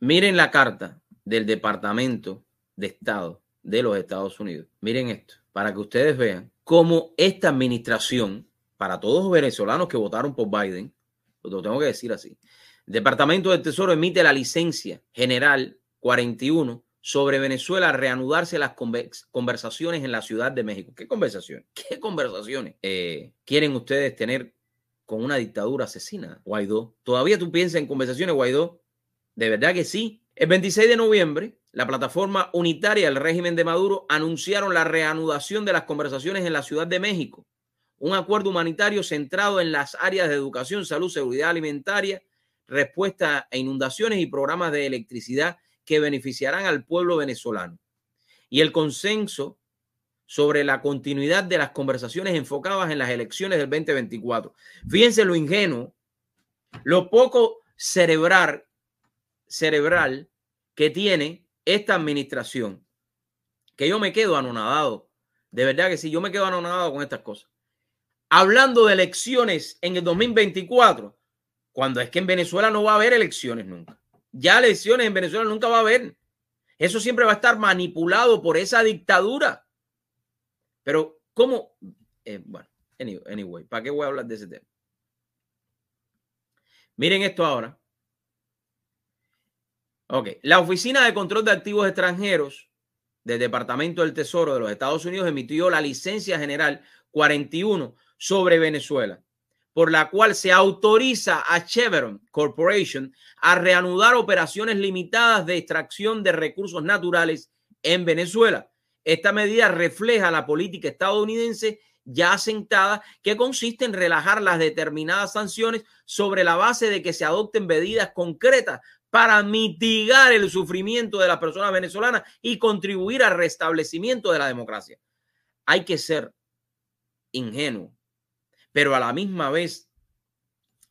Miren la carta del Departamento de Estado de los Estados Unidos. Miren esto, para que ustedes vean cómo esta administración, para todos los venezolanos que votaron por Biden, lo tengo que decir así, Departamento del Tesoro emite la licencia general 41 sobre Venezuela reanudarse las conversaciones en la Ciudad de México. ¿Qué conversaciones? ¿Qué conversaciones eh, quieren ustedes tener con una dictadura asesina? Guaidó. ¿Todavía tú piensas en conversaciones, Guaidó? De verdad que sí. El 26 de noviembre, la plataforma unitaria del régimen de Maduro anunciaron la reanudación de las conversaciones en la Ciudad de México. Un acuerdo humanitario centrado en las áreas de educación, salud, seguridad alimentaria, respuesta a inundaciones y programas de electricidad que beneficiarán al pueblo venezolano. Y el consenso sobre la continuidad de las conversaciones enfocadas en las elecciones del 2024. Fíjense lo ingenuo, lo poco cerebral, cerebral que tiene esta administración, que yo me quedo anonadado. De verdad que sí, yo me quedo anonadado con estas cosas. Hablando de elecciones en el 2024, cuando es que en Venezuela no va a haber elecciones nunca. Ya elecciones en Venezuela nunca va a haber. Eso siempre va a estar manipulado por esa dictadura. Pero, ¿cómo? Eh, bueno, anyway, ¿para qué voy a hablar de ese tema? Miren esto ahora. Ok, la Oficina de Control de Activos Extranjeros del Departamento del Tesoro de los Estados Unidos emitió la licencia general 41 sobre Venezuela por la cual se autoriza a Chevron Corporation a reanudar operaciones limitadas de extracción de recursos naturales en Venezuela. Esta medida refleja la política estadounidense ya asentada que consiste en relajar las determinadas sanciones sobre la base de que se adopten medidas concretas para mitigar el sufrimiento de las personas venezolanas y contribuir al restablecimiento de la democracia. Hay que ser ingenuo pero a la misma vez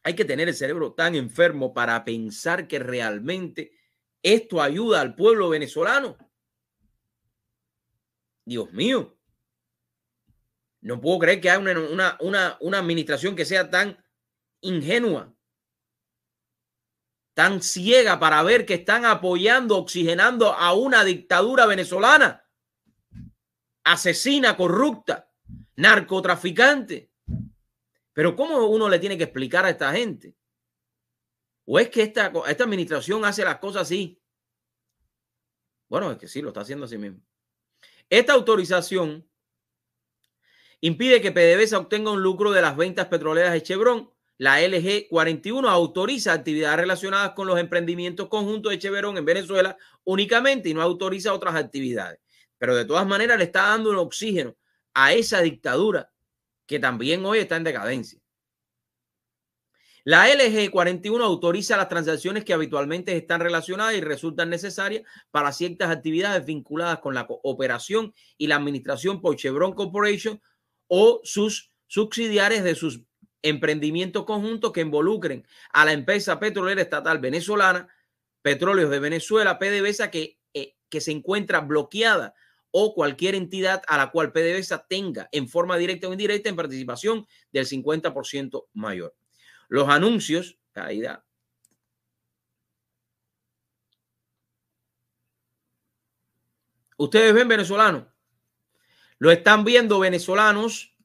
hay que tener el cerebro tan enfermo para pensar que realmente esto ayuda al pueblo venezolano. Dios mío, no puedo creer que haya una, una, una administración que sea tan ingenua, tan ciega para ver que están apoyando, oxigenando a una dictadura venezolana, asesina, corrupta, narcotraficante. Pero ¿cómo uno le tiene que explicar a esta gente? ¿O es que esta, esta administración hace las cosas así? Bueno, es que sí, lo está haciendo así mismo. Esta autorización impide que PDVSA obtenga un lucro de las ventas petroleras de Chevron. La LG 41 autoriza actividades relacionadas con los emprendimientos conjuntos de Chevron en Venezuela únicamente y no autoriza otras actividades. Pero de todas maneras le está dando un oxígeno a esa dictadura que también hoy está en decadencia. La LG 41 autoriza las transacciones que habitualmente están relacionadas y resultan necesarias para ciertas actividades vinculadas con la operación y la administración por Chevron Corporation o sus subsidiarias de sus emprendimientos conjuntos que involucren a la empresa petrolera estatal venezolana, Petróleos de Venezuela, PDVSA, que, eh, que se encuentra bloqueada o cualquier entidad a la cual PDVSA tenga en forma directa o indirecta en participación del 50% mayor. Los anuncios, caída. Ustedes ven venezolanos, lo están viendo venezolanos,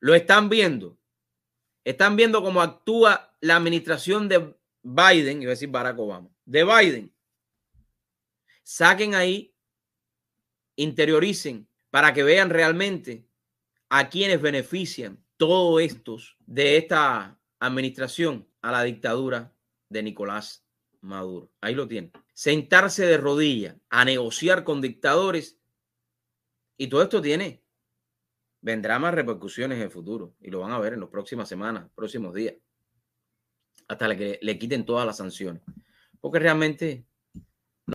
lo están viendo. Están viendo cómo actúa la administración de Biden, iba a decir Barack Obama, de Biden. Saquen ahí interioricen para que vean realmente a quienes benefician todos estos de esta administración a la dictadura de Nicolás Maduro. Ahí lo tienen. Sentarse de rodillas a negociar con dictadores y todo esto tiene vendrá más repercusiones en el futuro y lo van a ver en las próximas semanas, próximos días, hasta que le quiten todas las sanciones. Porque realmente